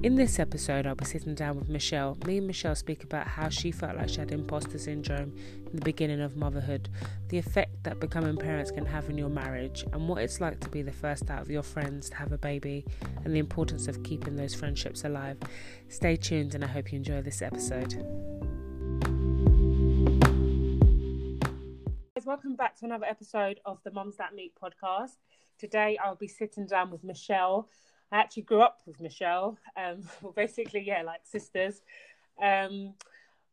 In this episode, I'll be sitting down with Michelle. Me and Michelle speak about how she felt like she had imposter syndrome in the beginning of motherhood, the effect that becoming parents can have in your marriage, and what it's like to be the first out of your friends to have a baby, and the importance of keeping those friendships alive. Stay tuned, and I hope you enjoy this episode. Welcome back to another episode of the Moms That Meet podcast. Today, I'll be sitting down with Michelle. I actually grew up with Michelle. Um, well, basically, yeah, like sisters. Um,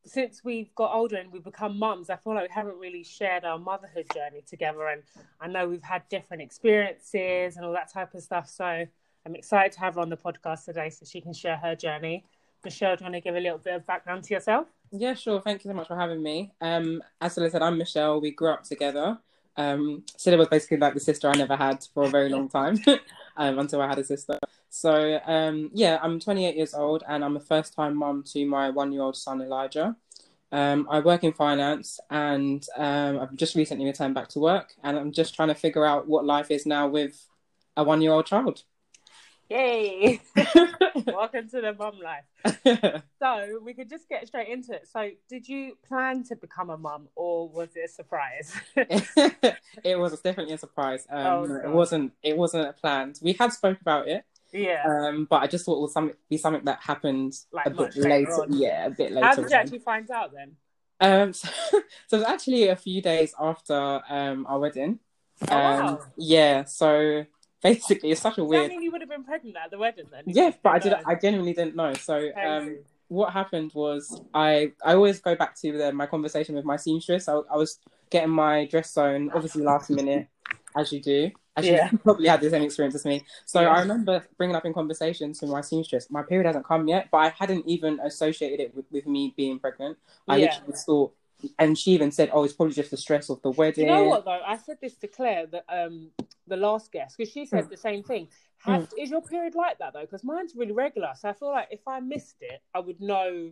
since we've got older and we've become mums, I feel like we haven't really shared our motherhood journey together. And I know we've had different experiences and all that type of stuff. So I'm excited to have her on the podcast today so she can share her journey. Michelle, do you want to give a little bit of background to yourself? Yeah, sure. Thank you so much for having me. Um, as I said, I'm Michelle. We grew up together. Um, Silla was basically like the sister I never had for a very long time um, until I had a sister. So um, yeah, I'm 28 years old and I'm a first time mum to my one year old son Elijah. Um, I work in finance and um, I've just recently returned back to work and I'm just trying to figure out what life is now with a one year old child. Yay! Welcome to the mum life. so we could just get straight into it. So, did you plan to become a mum, or was it a surprise? it was definitely a surprise. Um, oh, it wasn't. It wasn't planned. We had spoke about it. Yeah. Um, but I just thought it would some, be something that happened like a bit later. later yeah, a bit later. How did you actually find out then? Um, so, so it was actually a few days after um our wedding. Oh, um, wow. Yeah. So basically it's such a weird. I mean, you would have been pregnant at the wedding then. Yeah, but I did. I genuinely didn't know. So um, what happened was I I always go back to the, my conversation with my seamstress. I, I was getting my dress sewn, obviously last minute, as you do. As yeah. you probably had the same experience as me. So yeah. I remember bringing up in conversations with my seamstress, my period hasn't come yet, but I hadn't even associated it with, with me being pregnant. I yeah. literally thought and she even said, "Oh, it's probably just the stress of the wedding." You know what though? I said this to Claire, that um, the last guest, because she said mm. the same thing. Mm. Is your period like that though? Because mine's really regular, so I feel like if I missed it, I would know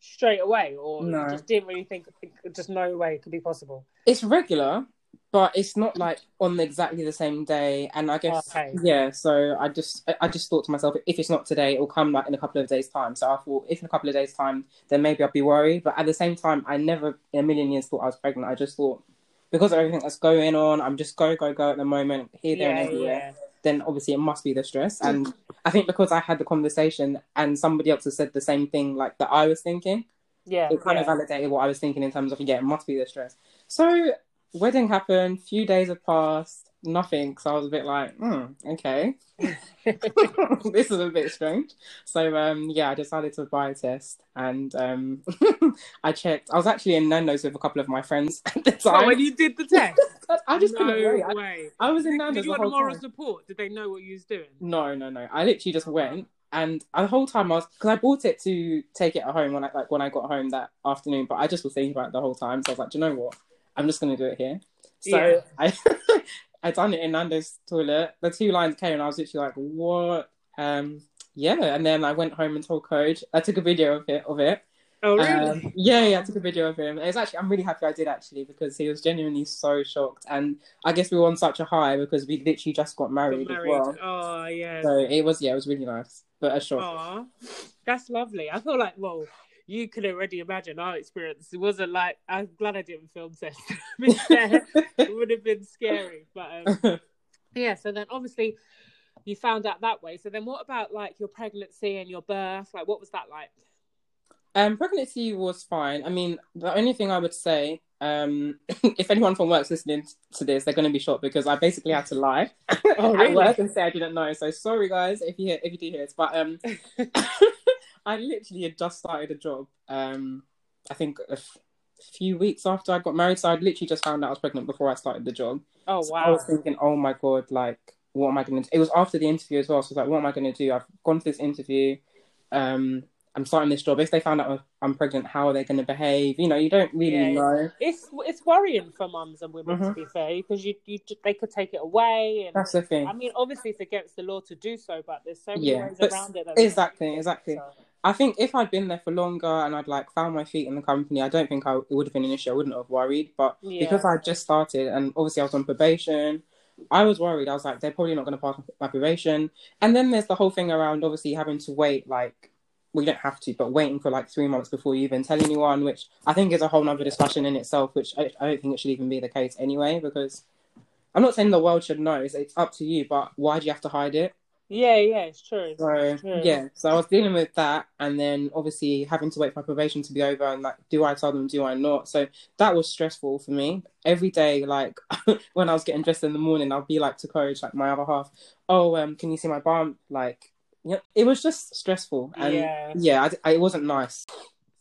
straight away, or no. just didn't really think, just no way it could be possible. It's regular, but it's not like on exactly the same day. And I guess okay. yeah. So I just I just thought to myself, if it's not today, it will come like in a couple of days' time. So I thought, if in a couple of days' time, then maybe I'll be worried. But at the same time, I never in a million years thought I was pregnant. I just thought because of everything that's going on, I'm just go go go at the moment here there yeah, and everywhere. Yeah. Then obviously it must be the stress, mm. and I think because I had the conversation and somebody else has said the same thing like that I was thinking. Yeah, it kind yeah. of validated what I was thinking in terms of yeah, it must be the stress. So wedding happened, few days have passed, nothing. So I was a bit like, hmm, okay. this is a bit strange. So um yeah, I decided to buy a test and um I checked. I was actually in Nando's with a couple of my friends at the time. Oh, when you did the test? I just no couldn't wait. I, I, was in Nando's. Did you want moral support? Did they know what you was doing? No, no, no. I literally just went and the whole time I was because I bought it to take it at home when I like when I got home that afternoon, but I just was thinking about it the whole time. So I was like, do you know what? I'm just gonna do it here. So yeah. I I done it in Nando's toilet. The two lines came and I was literally like, what? Um yeah, and then I went home and told coach. I took a video of it of it. Oh really? Um, yeah, yeah, I took a video of him. It was actually I'm really happy I did actually because he was genuinely so shocked and I guess we were on such a high because we literally just got married, got married. as well. Oh yeah. So it was yeah, it was really nice. But a shock. Aww. That's lovely. I feel like well you can already imagine our experience. It wasn't like I'm glad I didn't film test. it would have been scary, but um, yeah. So then, obviously, you found out that way. So then, what about like your pregnancy and your birth? Like, what was that like? Um, pregnancy was fine. I mean, the only thing I would say, um, if anyone from work's listening to this, they're going to be shocked because I basically had to lie oh, really? at work and say I didn't know. So sorry, guys, if you hear, if you do hear this, but um, I literally had just started a job. Um, I think a f- few weeks after I got married, so I'd literally just found out I was pregnant before I started the job. Oh so wow! I was thinking, oh my god, like what am I going to? Do? It was after the interview as well, so I was like, what am I going to do? I've gone to this interview. Um, I'm starting this job. If they found out I'm pregnant, how are they going to behave? You know, you don't really yeah, know. It's it's worrying for mums and women mm-hmm. to be fair, because you you they could take it away. And that's the thing. I mean, obviously it's against the law to do so, but there's so many yeah, ways around it. Exactly, exactly. So. I think if I'd been there for longer and I'd like found my feet in the company, I don't think I, it would have been an issue. I wouldn't have worried. But yeah. because I just started and obviously I was on probation, I was worried. I was like, they're probably not going to pass my probation. And then there's the whole thing around obviously having to wait, like, we don't have to, but waiting for like three months before you even tell anyone, which I think is a whole nother discussion in itself, which I, I don't think it should even be the case anyway, because I'm not saying the world should know, it's, it's up to you, but why do you have to hide it? Yeah, yeah, it's true. So it's true. yeah, so I was dealing with that, and then obviously having to wait for my probation to be over, and like, do I tell them? Do I not? So that was stressful for me. Every day, like when I was getting dressed in the morning, I'd be like to coach, like my other half, oh, um, can you see my bump? Like, yeah, it was just stressful, and yeah, yeah I, I, it wasn't nice.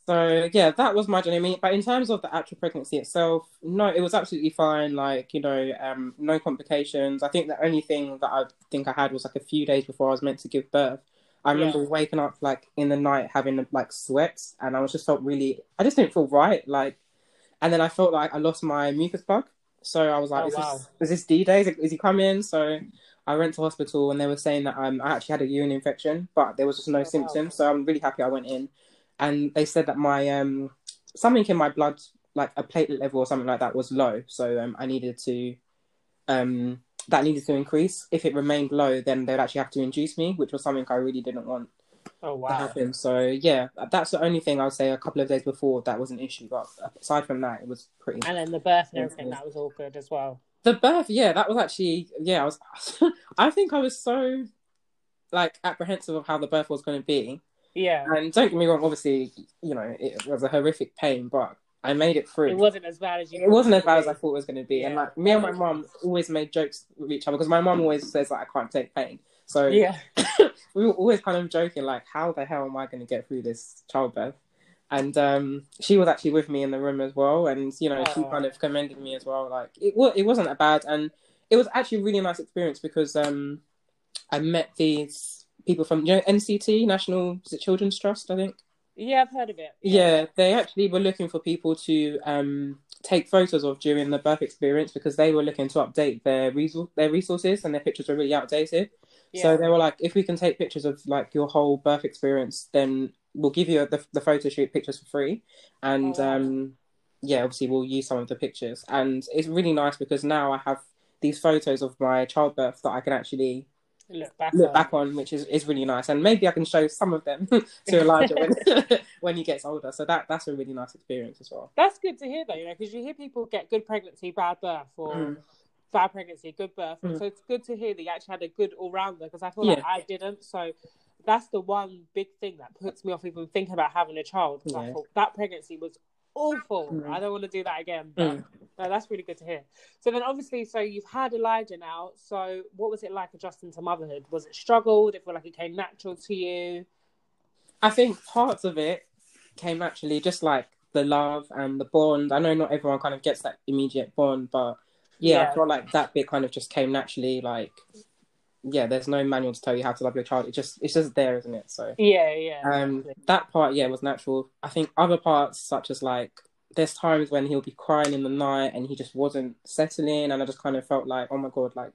So yeah, that was my journey. But in terms of the actual pregnancy itself, no, it was absolutely fine. Like you know, um, no complications. I think the only thing that I think I had was like a few days before I was meant to give birth. I remember yeah. waking up like in the night having like sweats, and I was just felt really. I just didn't feel right. Like, and then I felt like I lost my mucus plug. So I was like, oh, is, wow. this, is this D day? Is, is he coming? So I went to hospital, and they were saying that um, I actually had a urine infection, but there was just no oh, symptoms. Wow. So I'm really happy I went in and they said that my um something in my blood, like a platelet level or something like that, was low. So um, I needed to um that needed to increase. If it remained low, then they'd actually have to induce me, which was something I really didn't want oh, wow. to happen. So yeah, that's the only thing I would say. A couple of days before that was an issue, but aside from that, it was pretty. And then the birth and everything, that was all good as well. The birth, yeah, that was actually yeah. I was, I think I was so like apprehensive of how the birth was going to be yeah. And don't get me wrong, obviously, you know, it was a horrific pain, but I made it through. It wasn't as bad as you. It wasn't as bad as I thought it was going to be, yeah. and like me and my mom always made jokes with each other because my mom always says like I can't take pain. So yeah, we were always kind of joking like, how the hell am I going to get through this childbirth? And um, she was actually with me in the room as well, and you know, oh. she kind of commended me as well. Like it was, it wasn't that bad, and it was actually a really nice experience because um, I met these people from you know NCT National Children's Trust, I think. Yeah, I've heard of it. Yeah, they actually were looking for people to um, take photos of during the birth experience because they were looking to update their resor- their resources and their pictures were really outdated. Yeah. So they were like, if we can take pictures of like your whole birth experience, then we'll give you the, the photo shoot pictures for free, and oh, wow. um, yeah, obviously we'll use some of the pictures, and it's really nice because now I have these photos of my childbirth that I can actually look back look on. back on, which is, is really nice. And maybe I can show some of them to Elijah when when he gets older. So that that's a really nice experience as well. That's good to hear though, you know, because you hear people get good pregnancy, bad birth, or mm. bad pregnancy, good birth. Mm. So it's good to hear that you actually had a good all rounder because I feel yeah. like I didn't. So that's the one big thing that puts me off even thinking about having a child. Yeah. Thought, that pregnancy was awful. Mm. I don't want to do that again. But, mm. no, that's really good to hear. So then, obviously, so you've had Elijah now. So what was it like adjusting to motherhood? Was it struggle? Did it feel like it came natural to you? I think parts of it came naturally, just like the love and the bond. I know not everyone kind of gets that immediate bond, but yeah, yeah. I felt like that bit kind of just came naturally. Like yeah, there's no manual to tell you how to love your child. It just it's just there, isn't it? So yeah, yeah. Um, exactly. that part, yeah, was natural. I think other parts, such as like, there's times when he'll be crying in the night and he just wasn't settling, and I just kind of felt like, oh my god, like,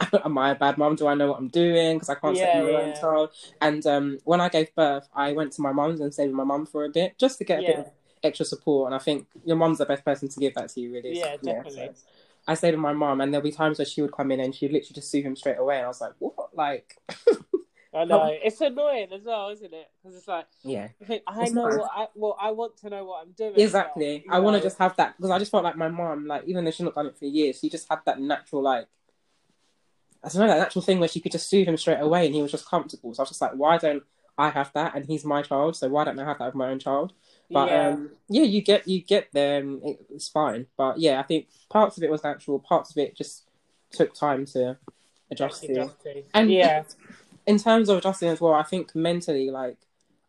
am I a bad mom? Do I know what I'm doing? Because I can't yeah, settle my yeah. own child. And um, when I gave birth, I went to my mum's and stayed with my mum for a bit, just to get a yeah. bit of extra support. And I think your mum's the best person to give that to you, really. Yeah, definitely. So. I stayed with my mom, and there'll be times where she would come in and she'd literally just sue him straight away, and I was like, "What?" Like, I know it's annoying as well, isn't it? Because it's like, yeah, I, think, I know what I well, I want to know what I'm doing. Exactly, I want to just have that because I just felt like my mom, like even though she's not done it for years, she just had that natural like. I don't know that natural thing where she could just soothe him straight away, and he was just comfortable. So I was just like, why don't I have that? And he's my child, so why don't I have that with my own child? But yeah. Um, yeah, you get you get there, and it's fine. But yeah, I think parts of it was natural. Parts of it just took time to adjust to. And yeah, in terms of adjusting as well, I think mentally, like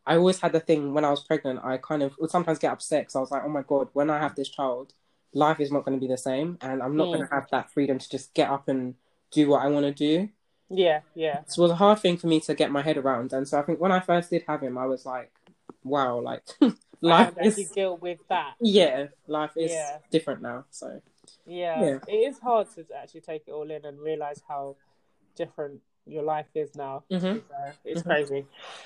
I always had the thing when I was pregnant. I kind of would sometimes get upset because I was like, oh my god, when I have this child, life is not going to be the same, and I'm not mm. going to have that freedom to just get up and do what I want to do. Yeah, yeah. So it was a hard thing for me to get my head around, and so I think when I first did have him, I was like, wow, like life is you deal with that. Yeah, life is yeah. different now. So yeah. yeah, it is hard to actually take it all in and realize how different your life is now. Mm-hmm. it's mm-hmm. crazy.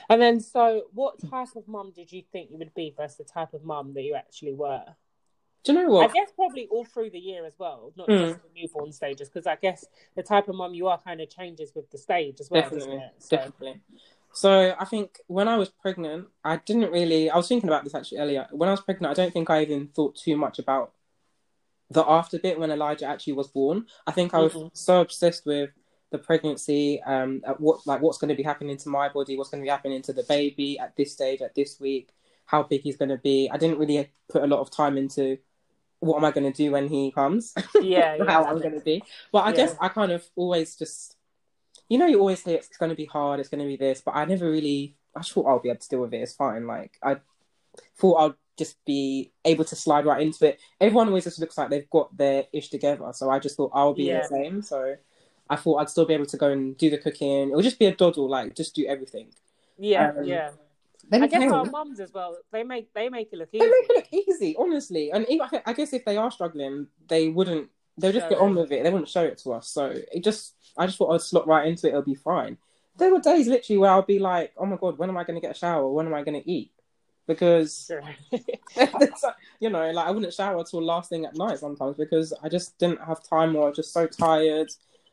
And then, so what type of mum did you think you would be versus the type of mum that you actually were? Do you know what? I guess probably all through the year as well, not mm. just the newborn stages, because I guess the type of mum you are kind of changes with the stage as well, definitely, so. Definitely. So I think when I was pregnant, I didn't really. I was thinking about this actually earlier. When I was pregnant, I don't think I even thought too much about the after bit when Elijah actually was born. I think I was mm-hmm. so obsessed with the pregnancy, um, what like what's going to be happening to my body, what's going to be happening to the baby at this stage, at this week, how big he's going to be. I didn't really put a lot of time into what am I going to do when he comes? Yeah, yeah how I'm going to be. But I yeah. guess I kind of always just, you know, you always say it's going to be hard, it's going to be this, but I never really. I thought I'll be able to deal with it. It's fine. Like I thought I'd just be able to slide right into it. Everyone always just looks like they've got their ish together, so I just thought I'll be yeah. the same. So I thought I'd still be able to go and do the cooking. It would just be a doddle, like just do everything. Yeah, um, yeah. I guess our mums as well. They make they make it look easy. They make it look easy, honestly. And even, I guess if they are struggling, they wouldn't. They'll just get on with it. They wouldn't show it to us. So it just, I just thought I'd slot right into it. It'll be fine. There were days literally where I'll be like, "Oh my god, when am I going to get a shower? When am I going to eat?" Because you know, like I wouldn't shower till last thing at night sometimes because I just didn't have time or I was just so tired.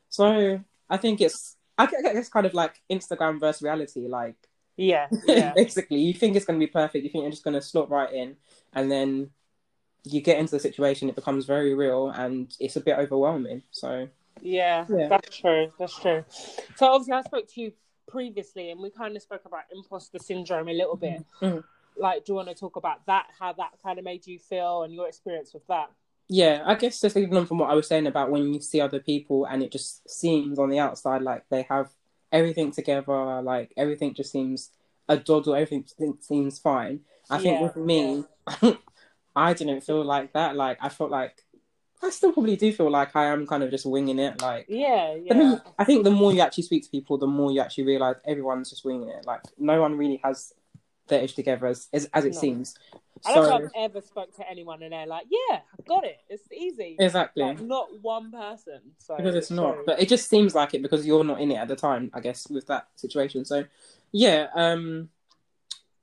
So I think it's, I guess, kind of like Instagram versus reality. Like yeah, yeah. basically, you think it's going to be perfect. You think you're just going to slot right in, and then you get into the situation. It becomes very real, and it's a bit overwhelming. So yeah, yeah. that's true. That's true. So obviously, I spoke to you previously, and we kind of spoke about imposter syndrome a little bit. Mm-hmm. Like, do you want to talk about that? How that kind of made you feel, and your experience with that? Yeah, I guess just even on from what I was saying about when you see other people, and it just seems on the outside like they have everything together. Like everything just seems a doddle. Everything seems fine. I think yeah, with me, yeah. I didn't feel like that. Like I felt like I still probably do feel like I am kind of just winging it. Like yeah, yeah. I think the more you actually speak to people, the more you actually realize everyone's just winging it. Like no one really has their ish together as as, as it no. seems. I don't so, think I've ever spoke to anyone and they're like, "Yeah, I've got it. It's easy." Exactly. Like, not one person. So because it's, not, but it just seems like it because you're not in it at the time. I guess with that situation. So, yeah. Um,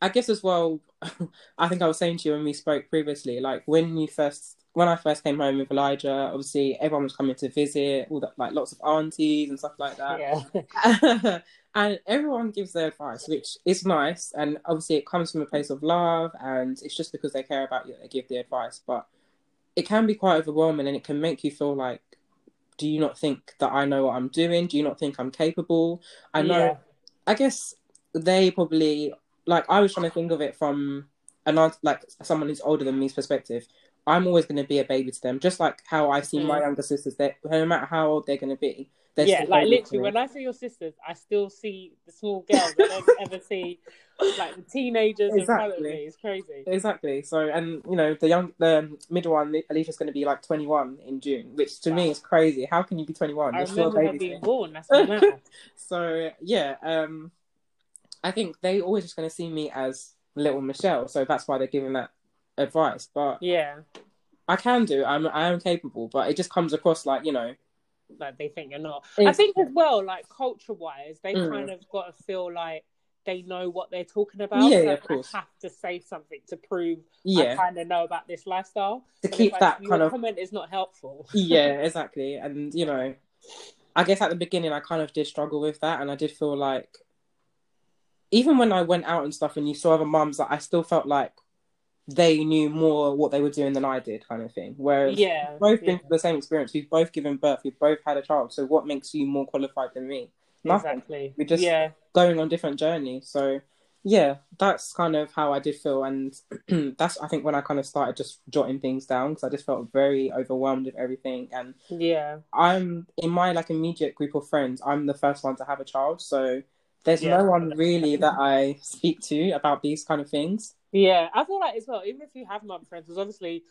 I guess as well. I think I was saying to you when we spoke previously, like when you first, when I first came home with Elijah, obviously everyone was coming to visit, all that, like lots of aunties and stuff like that. Yeah. and everyone gives their advice, which is nice. And obviously, it comes from a place of love, and it's just because they care about you that they give the advice. But it can be quite overwhelming, and it can make you feel like, do you not think that I know what I'm doing? Do you not think I'm capable? I know. Yeah. I guess they probably like. I was trying to think of it from an like someone who's older than me's perspective. I'm always going to be a baby to them, just like how I see mm. my younger sisters. That no matter how old they're going to be, yeah, like literally, when I see your sisters, I still see the small girls I don't ever see, like the teenagers exactly. in front of me. It's crazy. Exactly. So, and you know, the young, the middle one, Alicia's going to be like 21 in June, which to wow. me is crazy. How can you be 21? I You're remember her being born. That's so yeah, um, I think they always just going to see me as little Michelle, so that's why they're giving that advice. But yeah, I can do. I'm I am capable, but it just comes across like you know like they think you're not. I think as well, like culture wise, they mm. kind of got to feel like they know what they're talking about. Yeah, so of course. I have to say something to prove yeah. I kind of know about this lifestyle. To keep that kind of comment is not helpful. yeah, exactly. And you know, I guess at the beginning I kind of did struggle with that, and I did feel like even when I went out and stuff, and you saw other mums, that I still felt like they knew more what they were doing than I did, kind of thing. Whereas yeah, both yeah. been the same experience. We've both given birth. We've both had a child. So what makes you more qualified than me? Nothing. Exactly. We're just yeah. going on different journeys. So yeah, that's kind of how I did feel, and that's I think when I kind of started just jotting things down because I just felt very overwhelmed with everything. And yeah, I'm in my like immediate group of friends. I'm the first one to have a child, so there's yeah. no one really that I speak to about these kind of things. Yeah, I feel like as well, even if you have mum friends, because obviously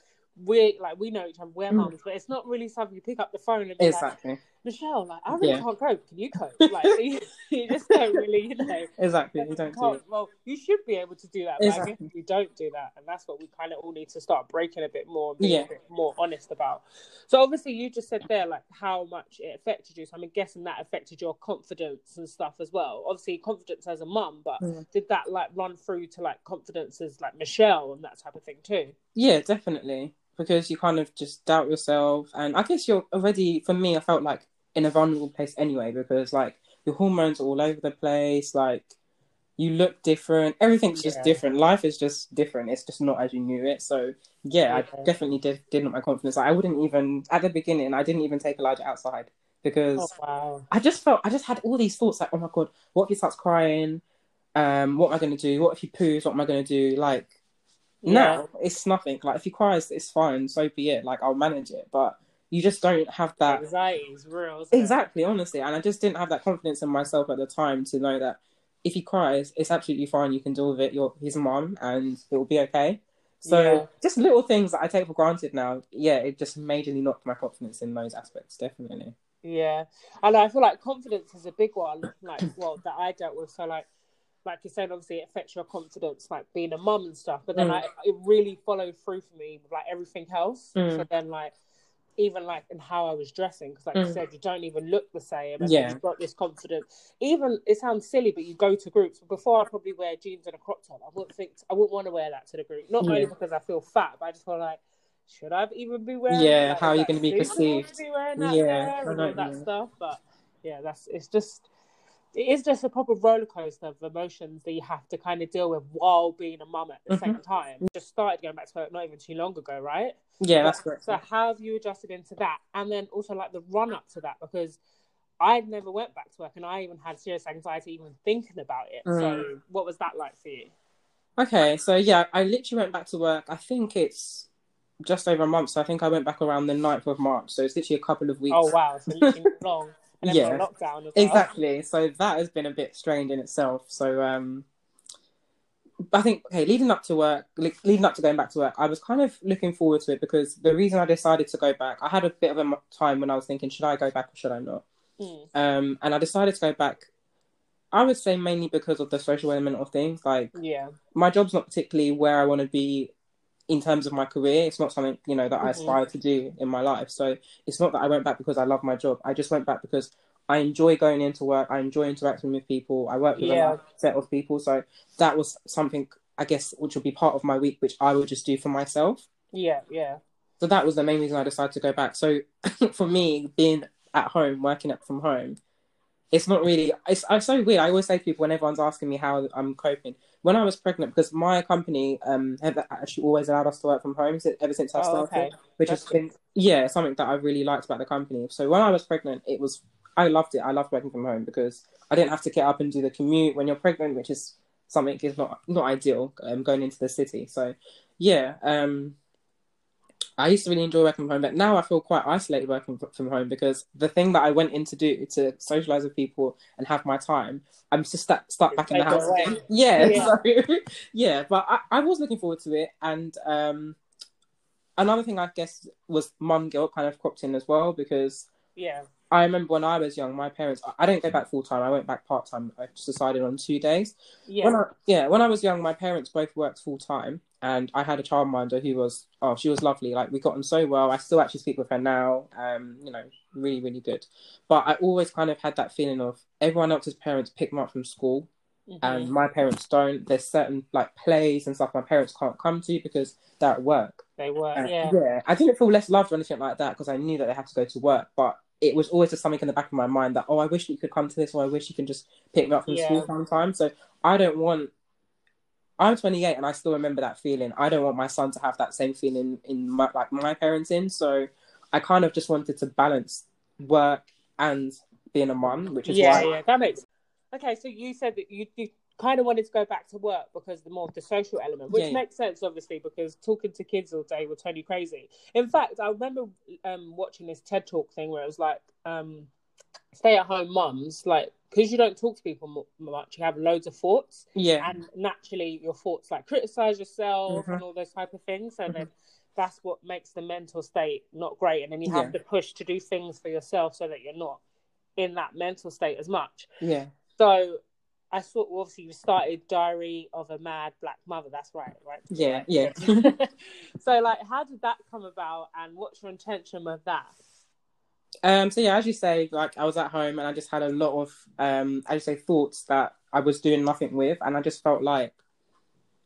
we're like we know each other, we're mm. mums, but it's not really something you pick up the phone and exactly. like, Michelle, like I really yeah. can't cope. Can you cope? Like you, you, just don't really, you know. Exactly, you don't do. Well, you should be able to do that, but exactly. I guess you don't do that, and that's what we kind of all need to start breaking a bit more, being yeah. a bit more honest about. So obviously, you just said there like how much it affected you. So I'm guessing that affected your confidence and stuff as well. Obviously, confidence as a mum, but mm. did that like run through to like confidence as like Michelle and that type of thing too? Yeah, definitely because you kind of just doubt yourself, and I guess you're already. For me, I felt like in a vulnerable place anyway because like your hormones are all over the place, like you look different. Everything's just yeah. different. Life is just different. It's just not as you knew it. So yeah, yeah. I definitely did did not my confidence. Like, I wouldn't even at the beginning. I didn't even take Elijah outside because oh, wow. I just felt I just had all these thoughts like, oh my god, what if he starts crying? Um, what am I going to do? What if he poos? What am I going to do? Like, yeah. no, it's nothing. Like if he cries, it's fine. So be it. Like I'll manage it. But you just don't have that anxiety is real. Exactly, honestly, and I just didn't have that confidence in myself at the time to know that if he cries, it's absolutely fine. You can deal with it. You're his mom, and it will be okay. So yeah. just little things that I take for granted now. Yeah, it just majorly knocked my confidence in those aspects. Definitely. Yeah, and I feel like confidence is a big one. Like, well, that I dealt with. So, like, like you said, obviously it affects your confidence, like being a mum and stuff. But then, mm. like, it really followed through for me with like everything else. Mm. So then, like, even like in how I was dressing, because like mm. you said, you don't even look the same. And yeah. you've got this confidence. Even it sounds silly, but you go to groups. Before I probably wear jeans and a crop top. I wouldn't think I wouldn't want to wear that to the group. Not yeah. only because I feel fat, but I just feel like should I even be wearing? Yeah, how are you going to be perceived? Be yeah, and all that stuff. But yeah, that's it's just it is just a proper roller coaster of emotions that you have to kind of deal with while being a mum at the mm-hmm. same time. Just started going back to work not even too long ago, right? Yeah, that's correct. So how have you adjusted into that, and then also like the run up to that because. I never went back to work, and I even had serious anxiety even thinking about it. Mm. So, what was that like for you? Okay, so yeah, I literally went back to work. I think it's just over a month. So I think I went back around the 9th of March. So it's literally a couple of weeks. Oh wow, so long. And yeah, lockdown well. exactly. So that has been a bit strained in itself. So um, I think okay, leading up to work, leading up to going back to work, I was kind of looking forward to it because the reason I decided to go back, I had a bit of a time when I was thinking, should I go back or should I not? Mm. Um, and I decided to go back. I would say mainly because of the social element of things. Like, yeah, my job's not particularly where I want to be in terms of my career. It's not something, you know, that mm-hmm. I aspire to do in my life. So it's not that I went back because I love my job. I just went back because I enjoy going into work. I enjoy interacting with people. I work with yeah. a set of people. So that was something, I guess, which would be part of my week, which I would just do for myself. Yeah, yeah. So that was the main reason I decided to go back. So for me, being at home, working up from home, it's not really it's, it's so weird i always say to people when everyone's asking me how i'm coping when i was pregnant because my company um have actually always allowed us to work from home ever since i oh, started okay. which That's has been yeah something that i really liked about the company. So when i was pregnant it was i loved it. I loved working from home because i didn't have to get up and do the commute when you're pregnant which is something is not not ideal um, going into the city. So yeah um I used to really enjoy working from home, but now I feel quite isolated working from home because the thing that I went in to do to socialize with people and have my time, I'm just stuck, stuck back in the house. Yeah, yeah. So, yeah, but I, I was looking forward to it. And um, another thing I guess was mum guilt kind of cropped in as well because yeah, I remember when I was young, my parents. I didn't go back full time. I went back part time. I just decided on two days. Yeah. When I, yeah. When I was young, my parents both worked full time, and I had a childminder who was oh, she was lovely. Like we got on so well. I still actually speak with her now. Um, you know, really, really good. But I always kind of had that feeling of everyone else's parents pick them up from school, mm-hmm. and my parents don't. There's certain like plays and stuff my parents can't come to because they're at work. They work. Uh, yeah. Yeah. I didn't feel less loved or anything like that because I knew that they had to go to work, but it was always just something in the back of my mind that oh I wish you could come to this or I wish you can just pick me up from yeah. school sometime. So I don't want. I'm 28 and I still remember that feeling. I don't want my son to have that same feeling in my, like my parenting. So I kind of just wanted to balance work and being a mum, which is yeah, why. Yeah, that makes. Okay, so you said that you, you kind of wanted to go back to work because the more of the social element, which yeah, makes sense, obviously, because talking to kids all day will turn you crazy. In fact, I remember um, watching this TED Talk thing where it was like, um, stay at home mums, like, because you don't talk to people much, you have loads of thoughts. Yeah. And naturally, your thoughts like criticize yourself mm-hmm. and all those type of things. So mm-hmm. then that's what makes the mental state not great. And then you have yeah. to push to do things for yourself so that you're not in that mental state as much. Yeah. So I saw obviously you started Diary of a Mad Black Mother. That's right, right? Yeah, yeah. so, like, how did that come about, and what's your intention with that? Um. So yeah, as you say, like I was at home and I just had a lot of um, as you say, thoughts that I was doing nothing with, and I just felt like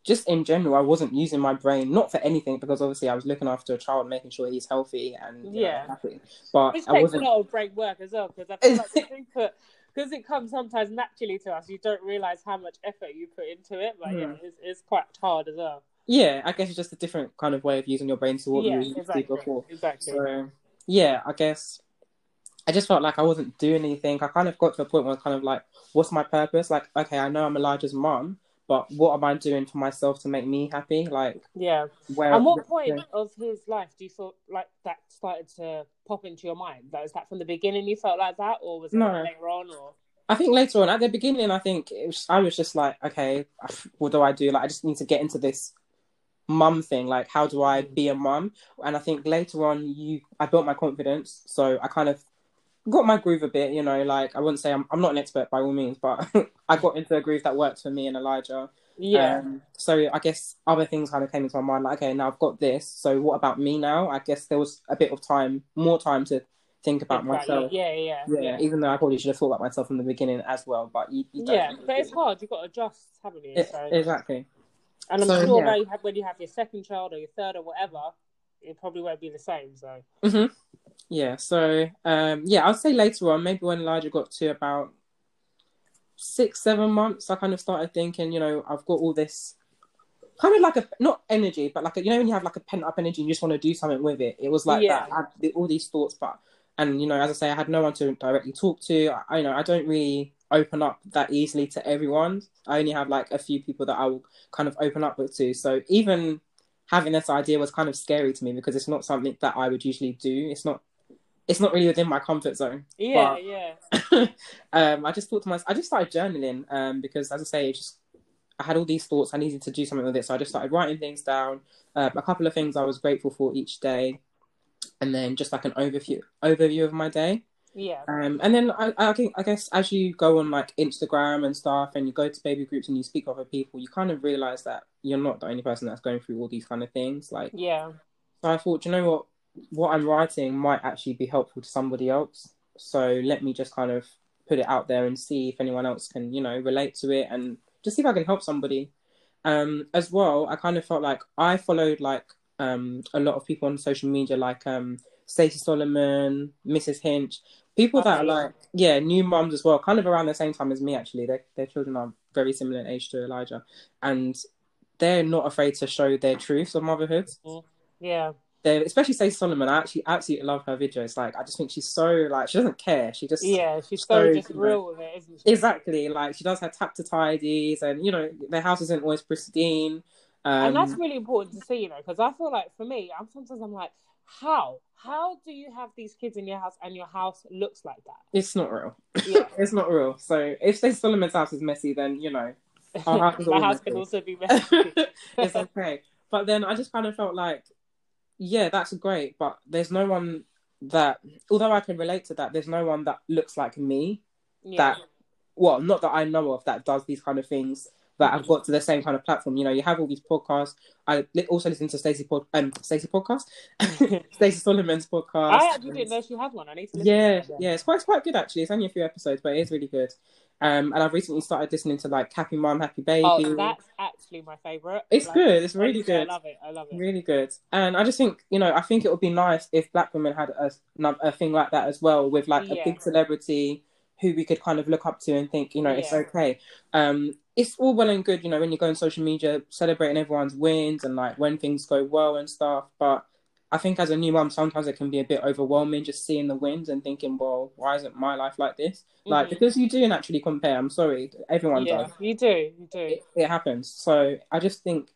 just in general, I wasn't using my brain not for anything because obviously I was looking after a child, making sure he's healthy and yeah, know, happy. But Which I wasn't. a lot of brain work as well because I feel like input because it comes sometimes naturally to us. You don't realize how much effort you put into it, but mm. yeah, it's, it's quite hard as well. Yeah, I guess it's just a different kind of way of using your brain to what yeah, you exactly, before. Exactly. So yeah, I guess I just felt like I wasn't doing anything. I kind of got to a point where I was kind of like, what's my purpose? Like, okay, I know I'm Elijah's mom, but what am I doing for myself to make me happy? Like, yeah. Where, and what point yeah. of his life do you feel like that started to pop into your mind? Like, was that from the beginning you felt like that, or was it no. later on? Or I think later on, at the beginning, I think was, I was just like, okay, what do I do? Like, I just need to get into this mum thing. Like, how do I mm. be a mum? And I think later on, you, I built my confidence, so I kind of got my groove a bit, you know, like I wouldn't say I'm I'm not an expert by all means, but I got into a groove that worked for me and Elijah. Yeah. Um, so I guess other things kind of came into my mind, like, okay, now I've got this. So what about me now? I guess there was a bit of time, more time to think about exactly. myself. Yeah, yeah, yeah, yeah. Even though I probably should have thought about myself from the beginning as well, but you, you yeah, but it's hard. You've got to adjust, haven't you? It, so. Exactly. And I'm so, sure yeah. you have, when you have your second child or your third or whatever, it probably won't be the same. So. Mm-hmm. Yeah, so um, yeah, I'll say later on, maybe when Elijah got to about six, seven months, I kind of started thinking, you know, I've got all this kind of like a not energy, but like a, you know when you have like a pent up energy and you just want to do something with it. It was like yeah. that. I had all these thoughts, but and you know, as I say, I had no one to directly talk to. I, I you know I don't really open up that easily to everyone. I only have like a few people that I will kind of open up with to. So even having this idea was kind of scary to me because it's not something that I would usually do. It's not it's not really within my comfort zone. Yeah, but, yeah. um, I just thought to myself, I just started journaling um, because, as I say, just I had all these thoughts. I needed to do something with it, so I just started writing things down. Uh, a couple of things I was grateful for each day, and then just like an overview overview of my day. Yeah. Um, and then I, I, think, I guess as you go on like Instagram and stuff, and you go to baby groups and you speak with other people, you kind of realize that you're not the only person that's going through all these kind of things. Like, yeah. So I thought, you know what? What I'm writing might actually be helpful to somebody else. So let me just kind of put it out there and see if anyone else can, you know, relate to it and just see if I can help somebody. Um, as well, I kind of felt like I followed like um, a lot of people on social media, like um, Stacey Solomon, Mrs. Hinch, people that are like, yeah, new moms as well, kind of around the same time as me. Actually, their their children are very similar in age to Elijah, and they're not afraid to show their truths of motherhood. Mm-hmm. Yeah, they especially Stacey Solomon. I actually absolutely love her videos. Like I just think she's so like she doesn't care. She just yeah, she's so, so just real with it, isn't she? Exactly. Like she does her tap to tidies, and you know their house isn't always pristine. Um, and that's really important to see, you know, because I feel like for me, I'm sometimes I'm like, how how do you have these kids in your house and your house looks like that? It's not real. Yeah. it's not real. So if Stacey Solomon's house is messy, then you know our house, My house can also be messy. it's okay. But then I just kind of felt like yeah, that's great, but there's no one that, although I can relate to that, there's no one that looks like me yeah. that, well, not that I know of that does these kind of things that have got to the same kind of platform. You know, you have all these podcasts. I also listen to Stacey pod, um, Stacey podcast, Stacey Solomon's podcast. I actually didn't know she had one. I need to. yeah, yeah, it's quite it's quite good actually. It's only a few episodes, but it is really good. Um, and I've recently started listening to like Happy Mom, Happy Baby. Oh, that's actually my favorite. It's like, good. It's really good. I love it. I love it. Really good. And I just think, you know, I think it would be nice if Black women had a, a thing like that as well, with like yeah. a big celebrity who we could kind of look up to and think, you know, yeah. it's okay. Um, it's all well and good, you know, when you go on social media celebrating everyone's wins and like when things go well and stuff, but I think as a new mom, sometimes it can be a bit overwhelming just seeing the wins and thinking, well, why isn't my life like this? Mm-hmm. Like, because you do naturally compare. I'm sorry, everyone yeah, does. You do, you do. It, it, happens. So I just think,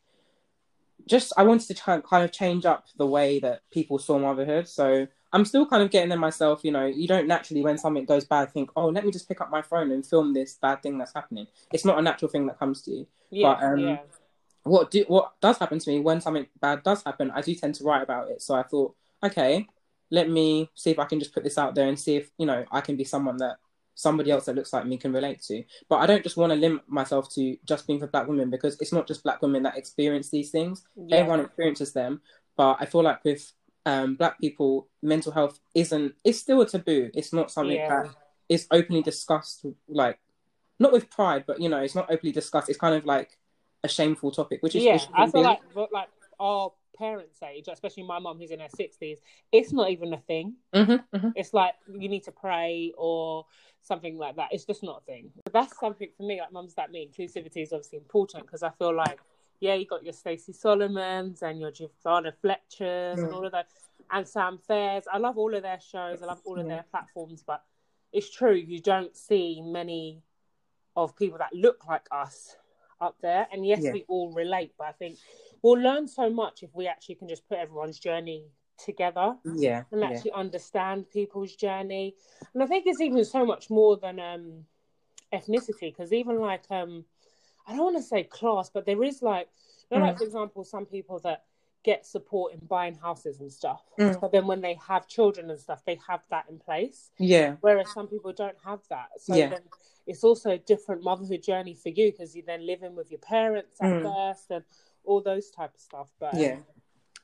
just I wanted to try kind of change up the way that people saw motherhood. So I'm still kind of getting there myself. You know, you don't naturally, when something goes bad, think, oh, let me just pick up my phone and film this bad thing that's happening. It's not a natural thing that comes to you. Yeah, but, um, yeah what do what does happen to me when something bad does happen, I do tend to write about it. So I thought, okay, let me see if I can just put this out there and see if you know I can be someone that somebody else that looks like me can relate to. But I don't just want to limit myself to just being for black women because it's not just black women that experience these things. Yeah. Everyone experiences them. But I feel like with um, black people, mental health isn't it's still a taboo. It's not something yeah. that is openly discussed like not with pride, but you know, it's not openly discussed. It's kind of like a shameful topic, which is yeah. I feel like like our parents' age, especially my mom who's in her sixties, it's not even a thing. Mm-hmm, mm-hmm. It's like you need to pray or something like that. It's just not a thing. But that's something for me. Like mums that me, inclusivity is obviously important because I feel like yeah, you got your Stacey Solomons and your Giovanna Fletchers and all of that, and Sam Faiers. I love all of their shows. I love all of their platforms, but it's true you don't see many of people that look like us up there. And yes, yeah. we all relate, but I think we'll learn so much if we actually can just put everyone's journey together. Yeah. And actually yeah. understand people's journey. And I think it's even so much more than um ethnicity, because even like um I don't want to say class, but there is like you know, mm. like for example, some people that get support in buying houses and stuff. Mm. But then when they have children and stuff, they have that in place. Yeah. Whereas some people don't have that. So yeah. then it's also a different motherhood journey for you because you then live in with your parents at mm. first and all those type of stuff. But yeah. Um,